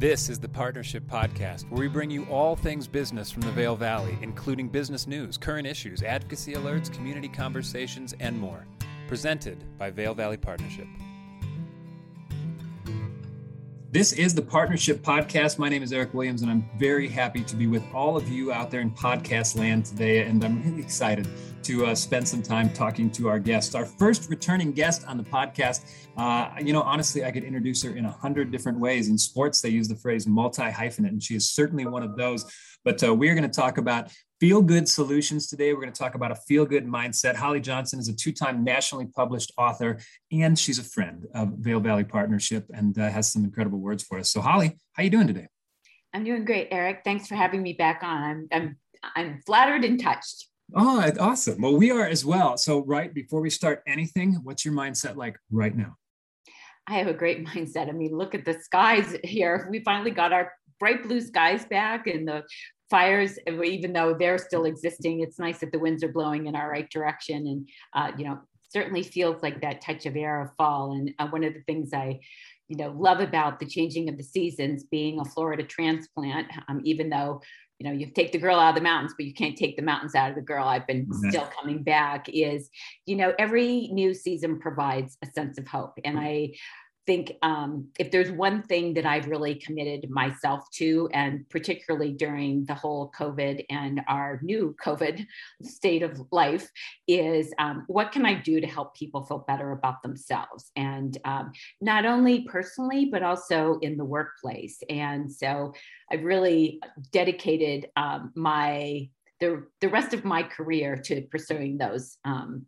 This is the Partnership Podcast, where we bring you all things business from the Vail Valley, including business news, current issues, advocacy alerts, community conversations, and more. Presented by Vail Valley Partnership. This is the Partnership Podcast. My name is Eric Williams, and I'm very happy to be with all of you out there in podcast land today. And I'm really excited to uh, spend some time talking to our guest. Our first returning guest on the podcast, uh, you know, honestly, I could introduce her in a hundred different ways. In sports, they use the phrase multi hyphenate, and she is certainly one of those. But uh, we're going to talk about feel good solutions today. We're going to talk about a feel good mindset. Holly Johnson is a two time nationally published author, and she's a friend of Vail Valley Partnership and uh, has some incredible words for us. So, Holly, how are you doing today? I'm doing great, Eric. Thanks for having me back on. I'm, I'm, I'm flattered and touched. Oh, awesome. Well, we are as well. So, right before we start anything, what's your mindset like right now? I have a great mindset. I mean, look at the skies here. We finally got our bright blue skies back and the fires, even though they're still existing, it's nice that the winds are blowing in our right direction. And, uh, you know, certainly feels like that touch of air of fall. And uh, one of the things I, you know, love about the changing of the seasons being a Florida transplant, um, even though you know, you take the girl out of the mountains, but you can't take the mountains out of the girl. I've been mm-hmm. still coming back. Is, you know, every new season provides a sense of hope. And I think um, if there's one thing that I've really committed myself to, and particularly during the whole COVID and our new COVID state of life, is um, what can I do to help people feel better about themselves? And um, not only personally, but also in the workplace. And so I've really dedicated um, my the, the rest of my career to pursuing those um,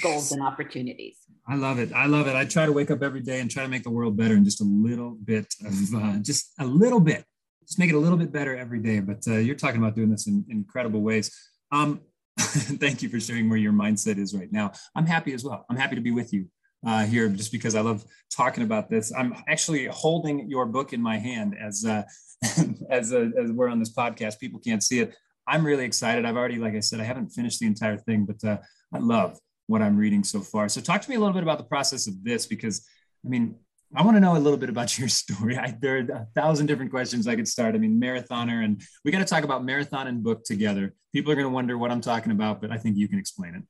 goals and opportunities. I love it. I love it. I try to wake up every day and try to make the world better in just a little bit of uh, just a little bit. Just make it a little bit better every day. But uh, you're talking about doing this in, in incredible ways. Um, thank you for sharing where your mindset is right now. I'm happy as well. I'm happy to be with you uh, here just because I love talking about this. I'm actually holding your book in my hand as uh, as, uh, as we're on this podcast. People can't see it. I'm really excited. I've already, like I said, I haven't finished the entire thing, but uh, I love what I'm reading so far. So talk to me a little bit about the process of this because I mean, I want to know a little bit about your story. I, there are a thousand different questions I could start. I mean, marathoner, and we got to talk about marathon and book together. People are going to wonder what I'm talking about, but I think you can explain it.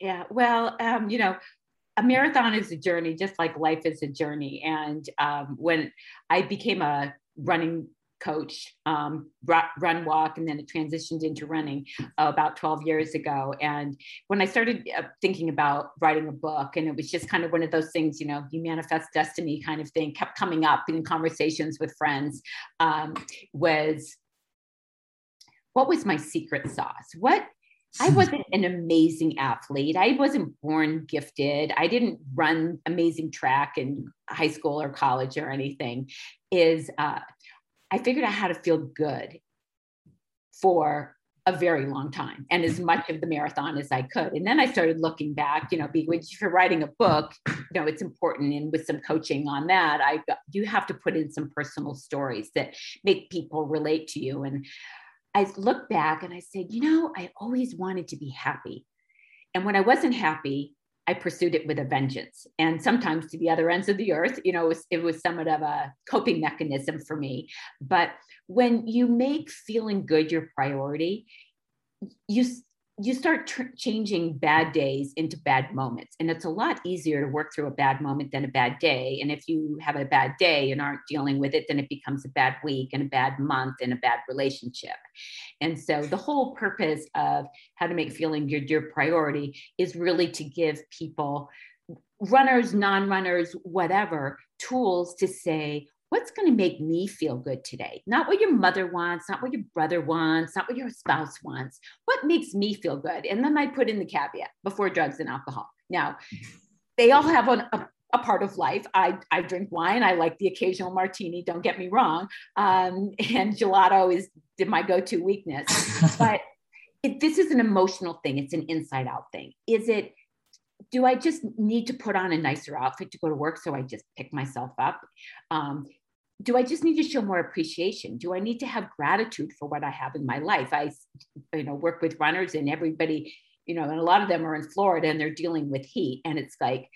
Yeah, well, um, you know, a marathon is a journey, just like life is a journey. And um, when I became a running coach, um, run, walk, and then it transitioned into running uh, about 12 years ago. And when I started uh, thinking about writing a book, and it was just kind of one of those things, you know, you manifest destiny kind of thing, kept coming up in conversations with friends, um, was what was my secret sauce? What I wasn't an amazing athlete. I wasn't born gifted. I didn't run amazing track in high school or college or anything. Is uh, I figured out how to feel good for a very long time and as much of the marathon as I could. And then I started looking back, you know, if you're writing a book, you know, it's important. And with some coaching on that, I you have to put in some personal stories that make people relate to you. And I look back and I said, you know, I always wanted to be happy. And when I wasn't happy, I pursued it with a vengeance. And sometimes to the other ends of the earth, you know, it was, it was somewhat of a coping mechanism for me. But when you make feeling good your priority, you you start tr- changing bad days into bad moments and it's a lot easier to work through a bad moment than a bad day and if you have a bad day and aren't dealing with it then it becomes a bad week and a bad month and a bad relationship. And so the whole purpose of how to make feeling your your priority is really to give people runners non-runners whatever tools to say what's going to make me feel good today? Not what your mother wants, not what your brother wants, not what your spouse wants. What makes me feel good? And then I put in the caveat before drugs and alcohol. Now, they all have an, a, a, part of life. I, I drink wine. I like the occasional martini. Don't get me wrong. Um, and gelato is my go-to weakness. but it, this is an emotional thing. It's an inside-out thing. Is it do I just need to put on a nicer outfit to go to work so I just pick myself up? Um, do I just need to show more appreciation? Do I need to have gratitude for what I have in my life? I, you know, work with runners and everybody, you know, and a lot of them are in Florida and they're dealing with heat. And it's like,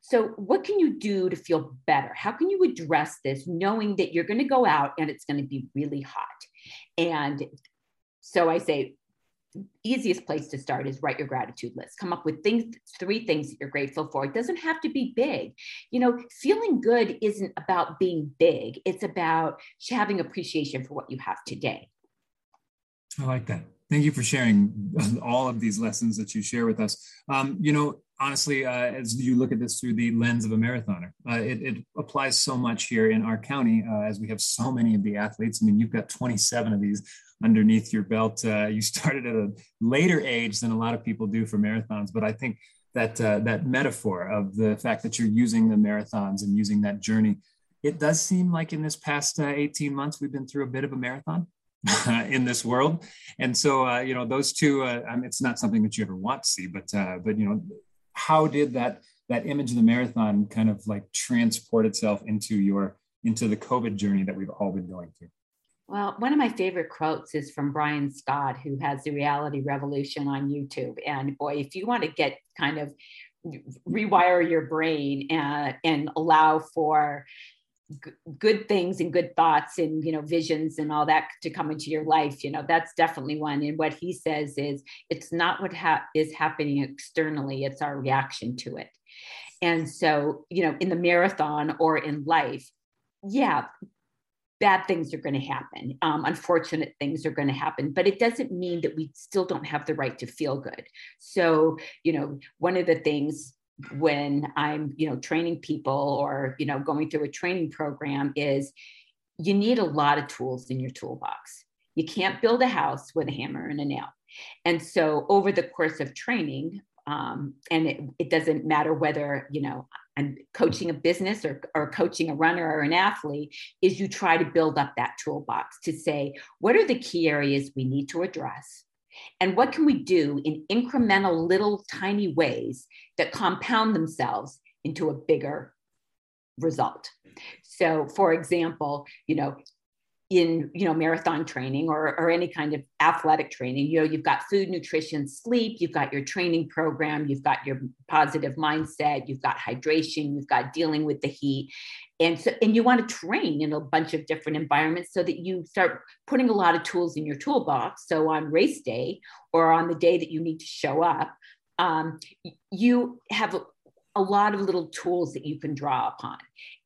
So, what can you do to feel better? How can you address this knowing that you're going to go out and it's going to be really hot? And so I say, easiest place to start is write your gratitude list. Come up with things, three things that you're grateful for. It doesn't have to be big. You know, feeling good isn't about being big, it's about having appreciation for what you have today. I like that. Thank you for sharing all of these lessons that you share with us. Um, you know, honestly, uh, as you look at this through the lens of a marathoner, uh, it, it, applies so much here in our county uh, as we have so many of the athletes. I mean, you've got 27 of these underneath your belt. Uh, you started at a later age than a lot of people do for marathons, but I think that uh, that metaphor of the fact that you're using the marathons and using that journey, it does seem like in this past uh, 18 months we've been through a bit of a marathon. in this world, and so uh, you know those two. Uh, I mean, it's not something that you ever want to see, but but you know, how did that that image of the marathon kind of like transport itself into your into the COVID journey that we've all been going through? Well, one of my favorite quotes is from Brian Scott, who has the Reality Revolution on YouTube. And boy, if you want to get kind of rewire your brain and, and allow for g- good things and good thoughts and you know visions and all that to come into your life you know that's definitely one and what he says is it's not what ha- is happening externally it's our reaction to it and so you know in the marathon or in life yeah bad things are going to happen. Um, unfortunate things are going to happen, but it doesn't mean that we still don't have the right to feel good. So, you know, one of the things when I'm, you know, training people or, you know, going through a training program is you need a lot of tools in your toolbox. You can't build a house with a hammer and a nail. And so over the course of training, um, and it, it doesn't matter whether, you know, and coaching a business or, or coaching a runner or an athlete is you try to build up that toolbox to say what are the key areas we need to address? And what can we do in incremental little tiny ways that compound themselves into a bigger result? So for example you know in you know marathon training or, or any kind of athletic training you know you've got food nutrition sleep you've got your training program you've got your positive mindset you've got hydration you've got dealing with the heat. And so and you want to train in a bunch of different environments so that you start putting a lot of tools in your toolbox. So on race day or on the day that you need to show up um, you have a, a lot of little tools that you can draw upon.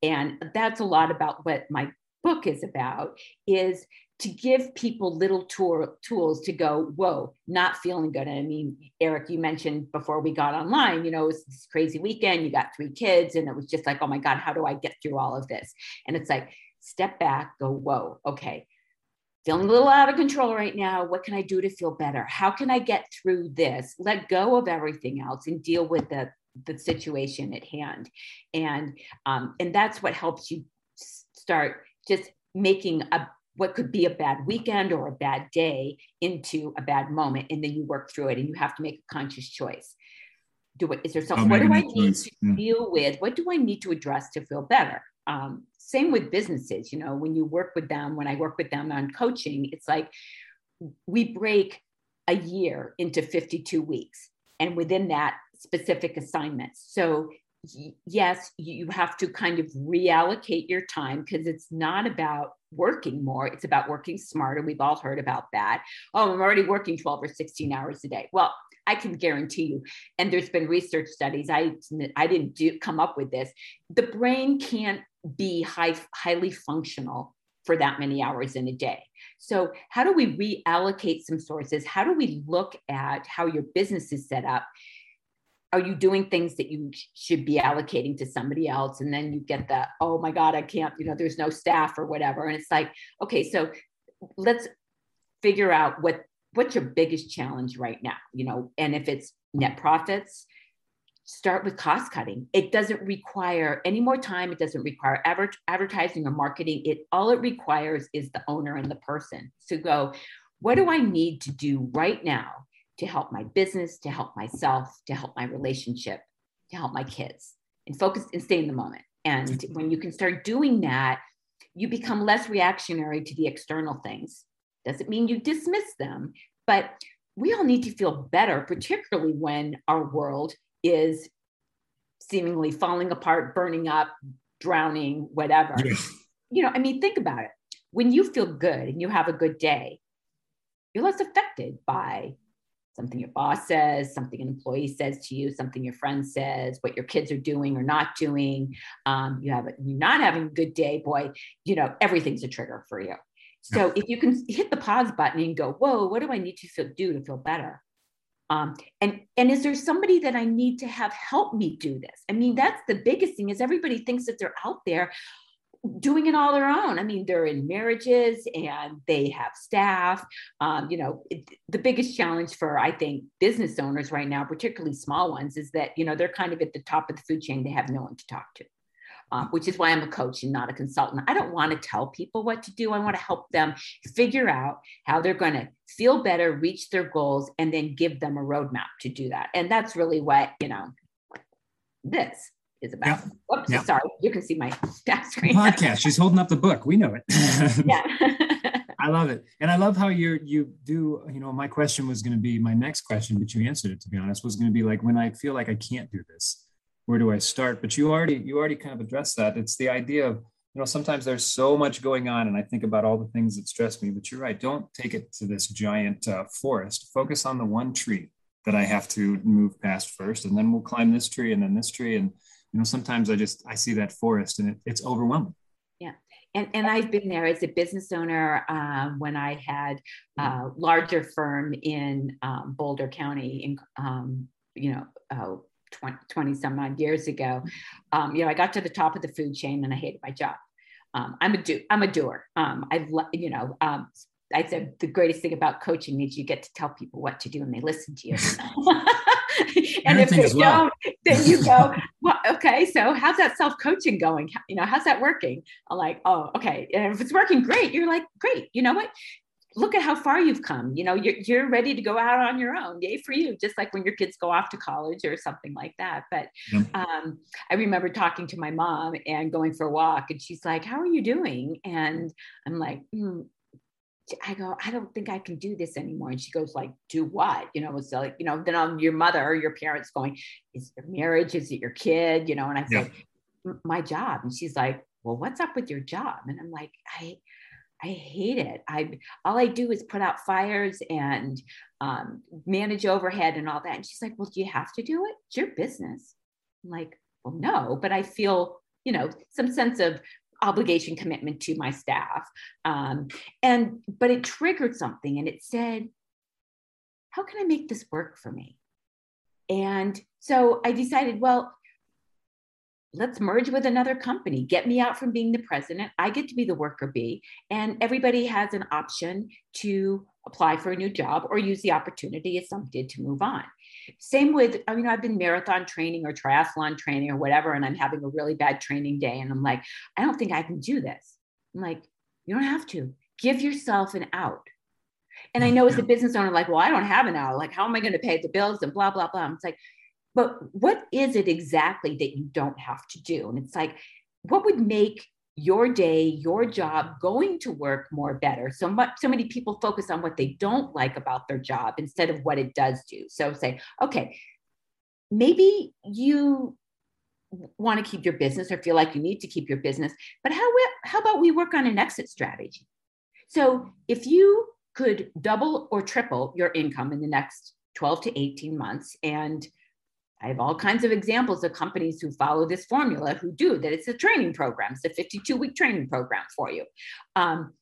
And that's a lot about what my book is about is to give people little tool, tools to go, whoa, not feeling good. And I mean, Eric, you mentioned before we got online, you know, it was this crazy weekend, you got three kids, and it was just like, oh my God, how do I get through all of this? And it's like, step back, go, whoa, okay, feeling a little out of control right now. What can I do to feel better? How can I get through this? Let go of everything else and deal with the the situation at hand, and um, and that's what helps you start just making a what could be a bad weekend or a bad day into a bad moment and then you work through it and you have to make a conscious choice do it is there something what do i need choice. to yeah. deal with what do i need to address to feel better um, same with businesses you know when you work with them when i work with them on coaching it's like we break a year into 52 weeks and within that specific assignments so yes, you have to kind of reallocate your time because it's not about working more, it's about working smarter. We've all heard about that. Oh, I'm already working 12 or 16 hours a day. Well, I can guarantee you, and there's been research studies. I I didn't do, come up with this. The brain can't be high, highly functional for that many hours in a day. So, how do we reallocate some sources? How do we look at how your business is set up are you doing things that you should be allocating to somebody else? And then you get the oh my god i can't you know there's no staff or whatever. And it's like okay so let's figure out what what's your biggest challenge right now you know? And if it's net profits start with cost cutting. It doesn't require any more time. It doesn't require adver- advertising or marketing. It all it requires is the owner and the person to go what do i need to do right now to help my business, to help myself, to help my relationship, to help my kids, and focus and stay in the moment. And mm-hmm. when you can start doing that, you become less reactionary to the external things. Doesn't mean you dismiss them, but we all need to feel better, particularly when our world is seemingly falling apart, burning up, drowning, whatever. Yeah. You know, I mean, think about it. When you feel good and you have a good day, you're less affected by something your boss says, something an employee says to you, something your friend says, what your kids are doing or not doing. Um, you have you're not having a good day, boy. You know everything's a trigger for you. So yeah. if you can hit the pause button and go, whoa, what do I need to feel, do to feel better? Um, and and is there somebody that I need to have help me do this? I mean, that's the biggest thing. Is everybody thinks that they're out there doing it all their own. I mean, they're in marriages and they have staff. Um, you know, it, the biggest challenge for I think business owners right now, particularly small ones, is that you know they're kind of at the top of the food chain. They have no one to talk to. Uh, which is why I'm a coach and not a consultant. I don't want to tell people what to do. I want to help them figure out how they're going to feel better, reach their goals, and then give them a roadmap to do that. And that's really what, you know, this is about. Yep. Whoops, yep. sorry. You can see my screen. Podcast. She's holding up the book. We know it. yeah. I love it. And I love how you're you do, you know, my question was going to be my next question, but you answered it to be honest, was going to be like when I feel like I can't do this, where do I start? But you already you already kind of addressed that. It's the idea of, you know, sometimes there's so much going on and I think about all the things that stress me, but you're right. Don't take it to this giant uh, forest. Focus on the one tree that I have to move past first, and then we'll climb this tree and then this tree and you know sometimes i just i see that forest and it, it's overwhelming yeah and, and I've been there as a business owner um, when I had a larger firm in um, Boulder County, in, um, you know, uh, 20, 20, some odd years ago. Um, you know, I got to the top of the food chain and I hated my job. Um, I'm a do, I'm a doer. Um, I, you know, I said the greatest thing about coaching is you get to tell people what to do and they listen to you. and if they well. don't, then you go, well, okay, so how's that self coaching going? You know, how's that working? I'm like, oh, okay. And if it's working great, you're like, great. You know what? Look at how far you've come. You know, you're, you're ready to go out on your own. Yay for you. Just like when your kids go off to college or something like that. But um, I remember talking to my mom and going for a walk, and she's like, How are you doing? And I'm like, mm, I go, I don't think I can do this anymore. And she goes, like, do what? You know, it's like, you know, then on your mother or your parents going, is it marriage? Is it your kid? You know, and I yeah. said, my job. And she's like, well, what's up with your job? And I'm like, I, I hate it. I all I do is put out fires and um, manage overhead and all that. And she's like, "Well, do you have to do it? It's your business." I'm like, "Well, no, but I feel, you know, some sense of obligation commitment to my staff. Um, and but it triggered something and it said, how can I make this work for me? And so I decided, well, let's merge with another company. Get me out from being the president. I get to be the worker bee. And everybody has an option to apply for a new job or use the opportunity, as some did, to move on. Same with, I mean, I've been marathon training or triathlon training or whatever, and I'm having a really bad training day. And I'm like, I don't think I can do this. I'm like, you don't have to. Give yourself an out. And I mm, know as a business owner, like, well, I don't have an out. Like, how am I going to pay the bills and blah, blah, blah. It's like, but what is it exactly that you don't have to do? And it's like, what would make your day, your job, going to work more better. So much, so many people focus on what they don't like about their job instead of what it does do. So say, okay, maybe you want to keep your business or feel like you need to keep your business, but how how about we work on an exit strategy? So if you could double or triple your income in the next 12 to 18 months and I have all kinds of examples of companies who follow this formula who do that. It's a training program, it's a 52 week training program for you. Um,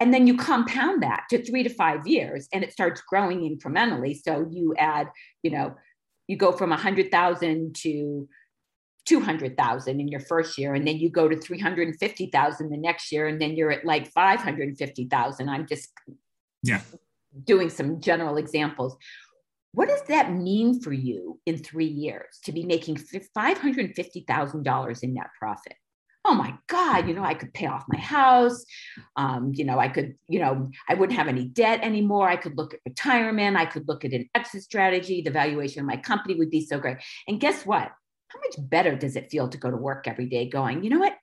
and then you compound that to three to five years and it starts growing incrementally. So you add, you know, you go from 100,000 to 200,000 in your first year, and then you go to 350,000 the next year, and then you're at like 550,000. I'm just yeah doing some general examples what does that mean for you in three years to be making $550,000 in net profit? Oh my God, you know, I could pay off my house. Um, you know, I could, you know, I wouldn't have any debt anymore. I could look at retirement. I could look at an exit strategy. The valuation of my company would be so great. And guess what? How much better does it feel to go to work every day going, you know what?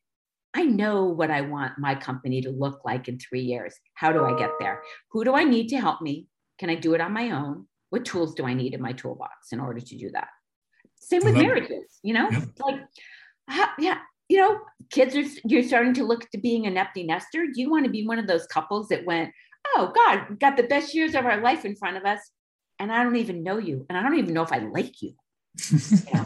I know what I want my company to look like in three years. How do I get there? Who do I need to help me? Can I do it on my own? What tools do I need in my toolbox in order to do that? Same with marriages, you know, like, how, yeah, you know, kids are, you're starting to look to being an empty nester. Do you want to be one of those couples that went, oh God, we got the best years of our life in front of us. And I don't even know you. And I don't even know if I like you. you know?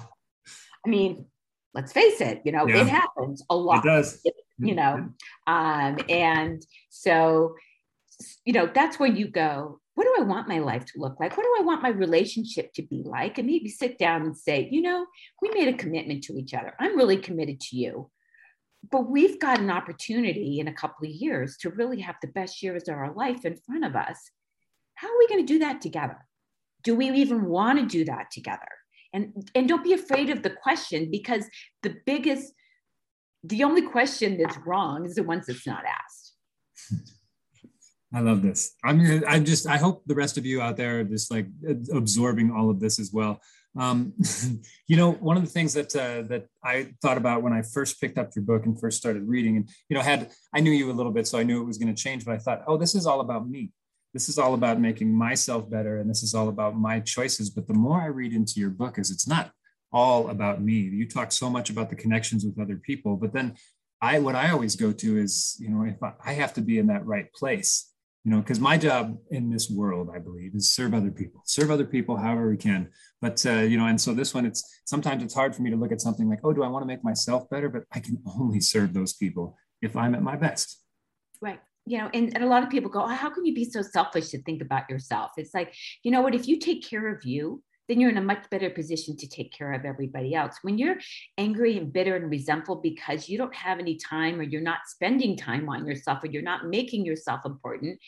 I mean, let's face it, you know, yeah. it happens a lot. It does. You know, um, and so, you know, that's where you go, what do I want my life to look like? What do I want my relationship to be like? And maybe sit down and say, you know, we made a commitment to each other. I'm really committed to you but we've got an opportunity in a couple of years to really have the best years of our life in front of us. How are we going to do that together? Do we even want to do that together? And, and don't be afraid of the question because the biggest, the only question that's wrong is the ones that's not asked. I love this. I'm I'm just I hope the rest of you out there are just like absorbing all of this as well. Um, you know, one of the things that uh, that I thought about when I first picked up your book and first started reading, and you know, had I knew you a little bit, so I knew it was going to change. But I thought, oh, this is all about me. This is all about making myself better, and this is all about my choices. But the more I read into your book, is it's not all about me. You talk so much about the connections with other people, but then I what I always go to is, you know, if I, I have to be in that right place you know because my job in this world i believe is serve other people serve other people however we can. But uh, you know and so this one it's sometimes it's hard for me to look at something like oh do i want to make myself better? But i can only serve those people if i'm at my best. Right. You know and, and a lot of people go oh, how can you be so selfish to think about yourself? It's like you know what? If you take care of you then you're in a much better position to take care of everybody else. When you're angry and bitter and resentful because you don't have any time or you're not spending time on yourself or you're not making yourself important,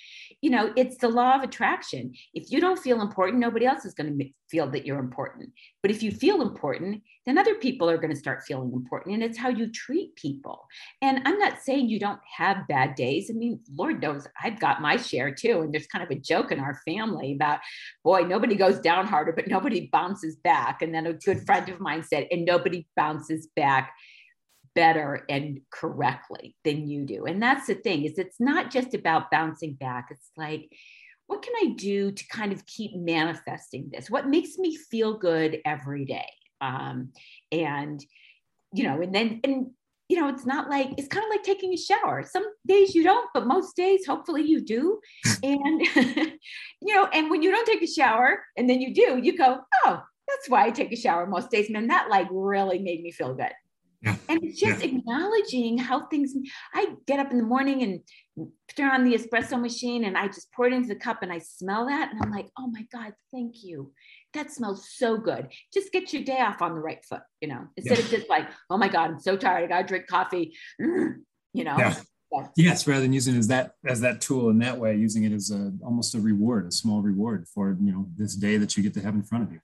you know, it's the law of attraction. If you don't feel important, nobody else is going to feel that you're important. But if you feel important, then other people are going to start feeling important. And it's how you treat people. And I'm not saying you don't have bad days. I mean, Lord knows I've got my share too. And there's kind of a joke in our family about, boy, nobody goes down harder, but nobody bounces back. And then a good friend of mine said, and nobody bounces back better and correctly than you do. And that's the thing is it's not just about bouncing back. It's like, what can I do to kind of keep manifesting this? What makes me feel good every day? Um, and, you know, and then, and, you know, it's not like, it's kind of like taking a shower. Some days you don't, but most days, hopefully you do. and, you know, and when you don't take a shower and then you do, you go, oh, that's why I take a shower most days. Man, that like really made me feel good. Yeah. And it's just yeah. acknowledging how things, I get up in the morning and turn on the espresso machine and I just pour it into the cup and I smell that. And I'm like, oh my God, thank you that smells so good. Just get your day off on the right foot, you know, instead yeah. of just like, oh my God, I'm so tired. I gotta drink coffee, you know. Yeah. Yes, rather than using it as that as that tool in that way, using it as a almost a reward, a small reward for you know this day that you get to have in front of you.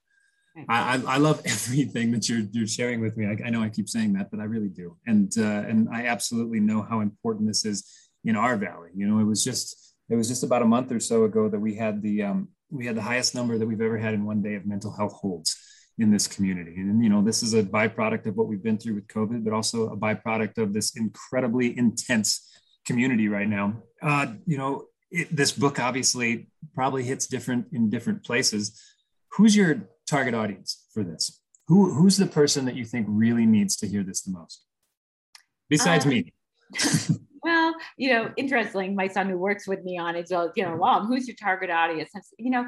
I, I, I love everything that you're you're sharing with me. I, I, know I keep saying that, but I really do, and uh, and I absolutely know how important this is in our valley. You know, it was just it was just about a month or so ago that we had the um, we had the highest number that we've ever had in one day of mental health holds in this community. And, you know, this is a byproduct of what we've been through with COVID, but also a byproduct of this incredibly intense community right now. Uh, you know, it, this book obviously probably hits different in different places. Who's your target audience for this? Who, who's the person that you think really needs to hear this the most? Besides um, me. well, you know, interesting. My son who works with me on it, so you know, mom, who's your target audience? You know,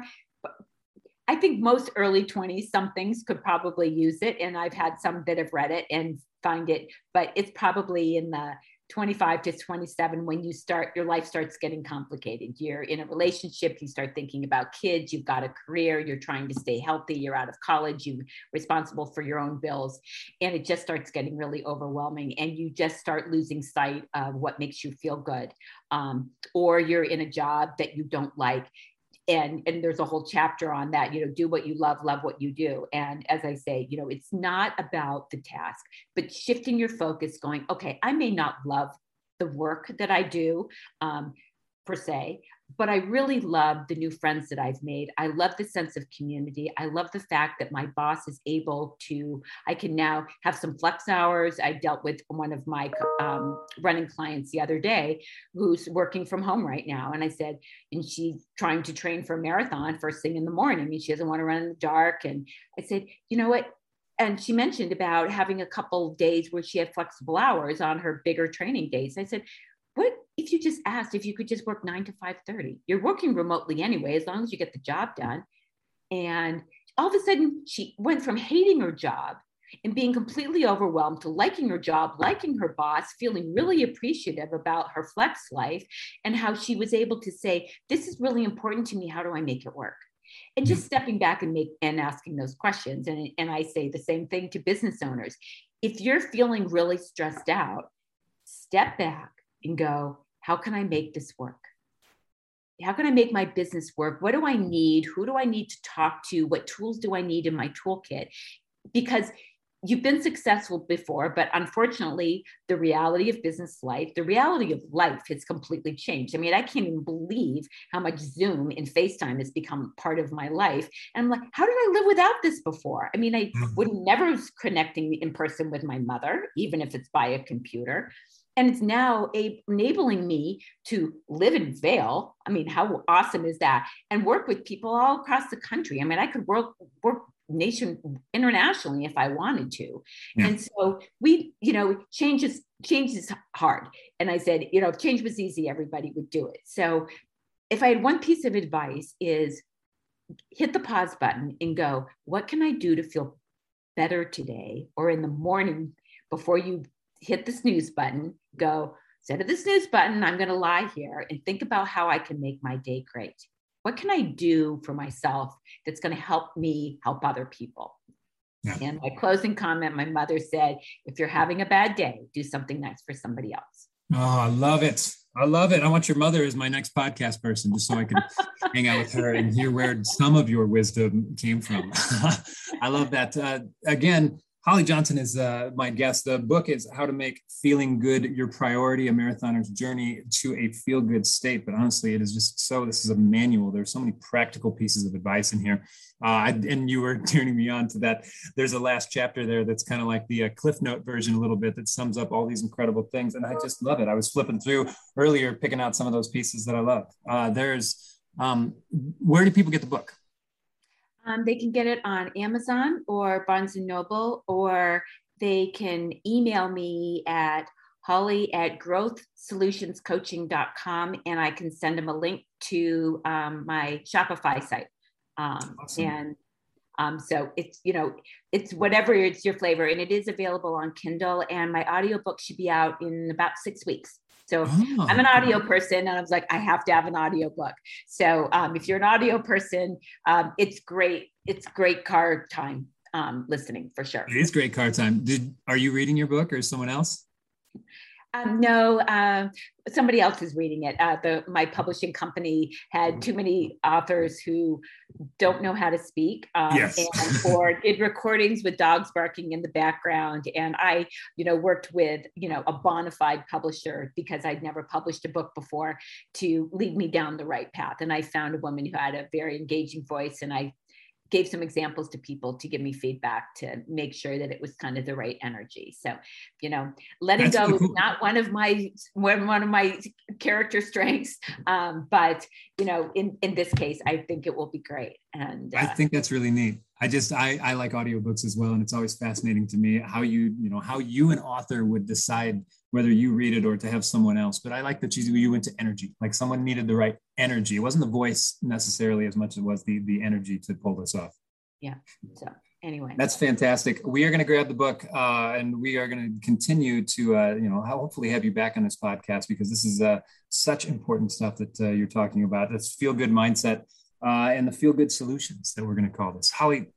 I think most early 20s somethings could probably use it. And I've had some that have read it and find it, but it's probably in the 25 to 27 when you start your life starts getting complicated. You're in a relationship you start thinking about kids you've got a career you're trying to stay healthy you're out of college you're responsible for your own bills and it just starts getting really overwhelming and you just start losing sight of what makes you feel good um, or you're in a job that you don't like and and there's a whole chapter on that you know do what you love love what you do. And as i say you know it's not about the task but shifting your focus going okay i may not love the work that i do um, per se but I really love the new friends that I've made. I love the sense of community. I love the fact that my boss is able to, I can now have some flex hours. I dealt with one of my um, running clients the other day who's working from home right now. And I said, and she's trying to train for a marathon first thing in the morning. I mean, she doesn't want to run in the dark. And I said, you know what? and she mentioned about having a couple days where she had flexible hours on her bigger training days. I said, if you just asked if you could just work nine to 5.30 you're working remotely anyway as long as you get the job done and all of a sudden she went from hating her job and being completely overwhelmed to liking her job, liking her boss, feeling really appreciative about her flex life and how she was able to say, This is really important to me. How do I make it work? And just mm-hmm. stepping back and make and asking those questions. And, and I say the same thing to business owners. If you're feeling really stressed out, step back and go, How can I make this work? how can I make my business work? What do I need? Who do I need to talk to? What tools do I need in my toolkit? Because you've been successful before, but unfortunately, the reality of business life, the reality of life has completely changed. I mean, I can't even believe how much Zoom and FaceTime has become part of my life. And I'm like, how did I live without this before? I mean, I mm-hmm. would never connecting in person with my mother, even if it's by a computer. And it's now a, enabling me to live in Vail. I mean, how awesome is that? And work with people all across the country. I mean, I could work work nation internationally if I wanted to. Yeah. And so we, you know, change is change is hard. And I said, you know, if change was easy, everybody would do it. So if I had one piece of advice is hit the pause button and go, what can I do to feel better today? Or in the morning before you hit the snooze button, go, instead of the snooze button, I'm going to lie here and think about how I can make my day great what can I do for myself that's going to help me help other people? Yeah. And my closing comment, my mother said, if you're having a bad day, do something nice for somebody else. Oh, I love it. I love it. I want your mother as my next podcast person, just so I can hang out with her and hear where some of your wisdom came from. I love that. Uh, again, Holly Johnson is uh, my guest. The book is How to Make Feeling Good Your Priority, a marathoner's journey to a feel good state. But honestly, it is just so, this is a manual. There's so many practical pieces of advice in here. Uh, and you were turning me on to that. There's a last chapter there that's kind of like the uh, Cliff Note version, a little bit, that sums up all these incredible things. And I just love it. I was flipping through earlier, picking out some of those pieces that I love. Uh, there's, um, where do people get the book? Um, they can get it on Amazon or Barnes and Noble, or they can email me at holly at growthsolutionscoaching.com and I can send them a link to um, my Shopify site. Um, awesome. And um, so it's, you know, it's whatever it's your flavor and it is available on Kindle and my audiobook should be out in about six weeks. So oh, I'm an audio person and I was like, I have to have an audio book. So um, if you're an audio person, um, it's great. It's great car time um, listening for sure. It is great car time. Did, are you reading your book or someone else? Um, no, uh, somebody else is reading it. Uh, the my publishing company had too many authors who don't know how to speak, um, yes. and, or did recordings with dogs barking in the background. And I, you know, worked with you know a bona fide publisher because I'd never published a book before to lead me down the right path. And I found a woman who had a very engaging voice, and I gave some examples to people to give me feedback to make sure that it was kind of the right energy. So, you know, letting That's go cool. is not one of my one of my character strengths, um, but you know, in in this case, I think it will be great. And uh, I think that's really neat. I just I, I like audiobooks as well, and it's always fascinating to me how you you know how you an author would decide whether you read it or to have someone else. But I like that you you went to energy, like someone needed the right energy. It wasn't the voice necessarily as much as it was the the energy to pull this off. Yeah. So anyway, that's fantastic. We are going to grab the book, uh, and we are going to continue to uh, you know hopefully have you back on this podcast because this is uh, such important stuff that uh, you're talking about. It's feel good mindset uh, and the feel good solutions that we're going to call this. Holly,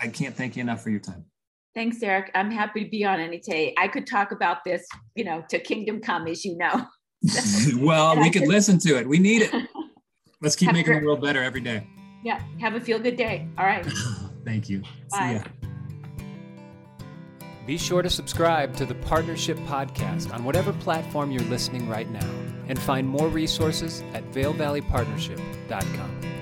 I can't thank you enough for your time. Thanks, Eric. I'm happy to be on any day. I could talk about this, you know, to kingdom come, as you know. well, we could listen to it. We need it. Let's keep making the world better every day. Yeah. Have a feel good day. All right. Thank you. Bye. Be sure to subscribe to the Partnership Podcast on whatever platform you're listening right now and find more resources at vailvalleypartnership.com.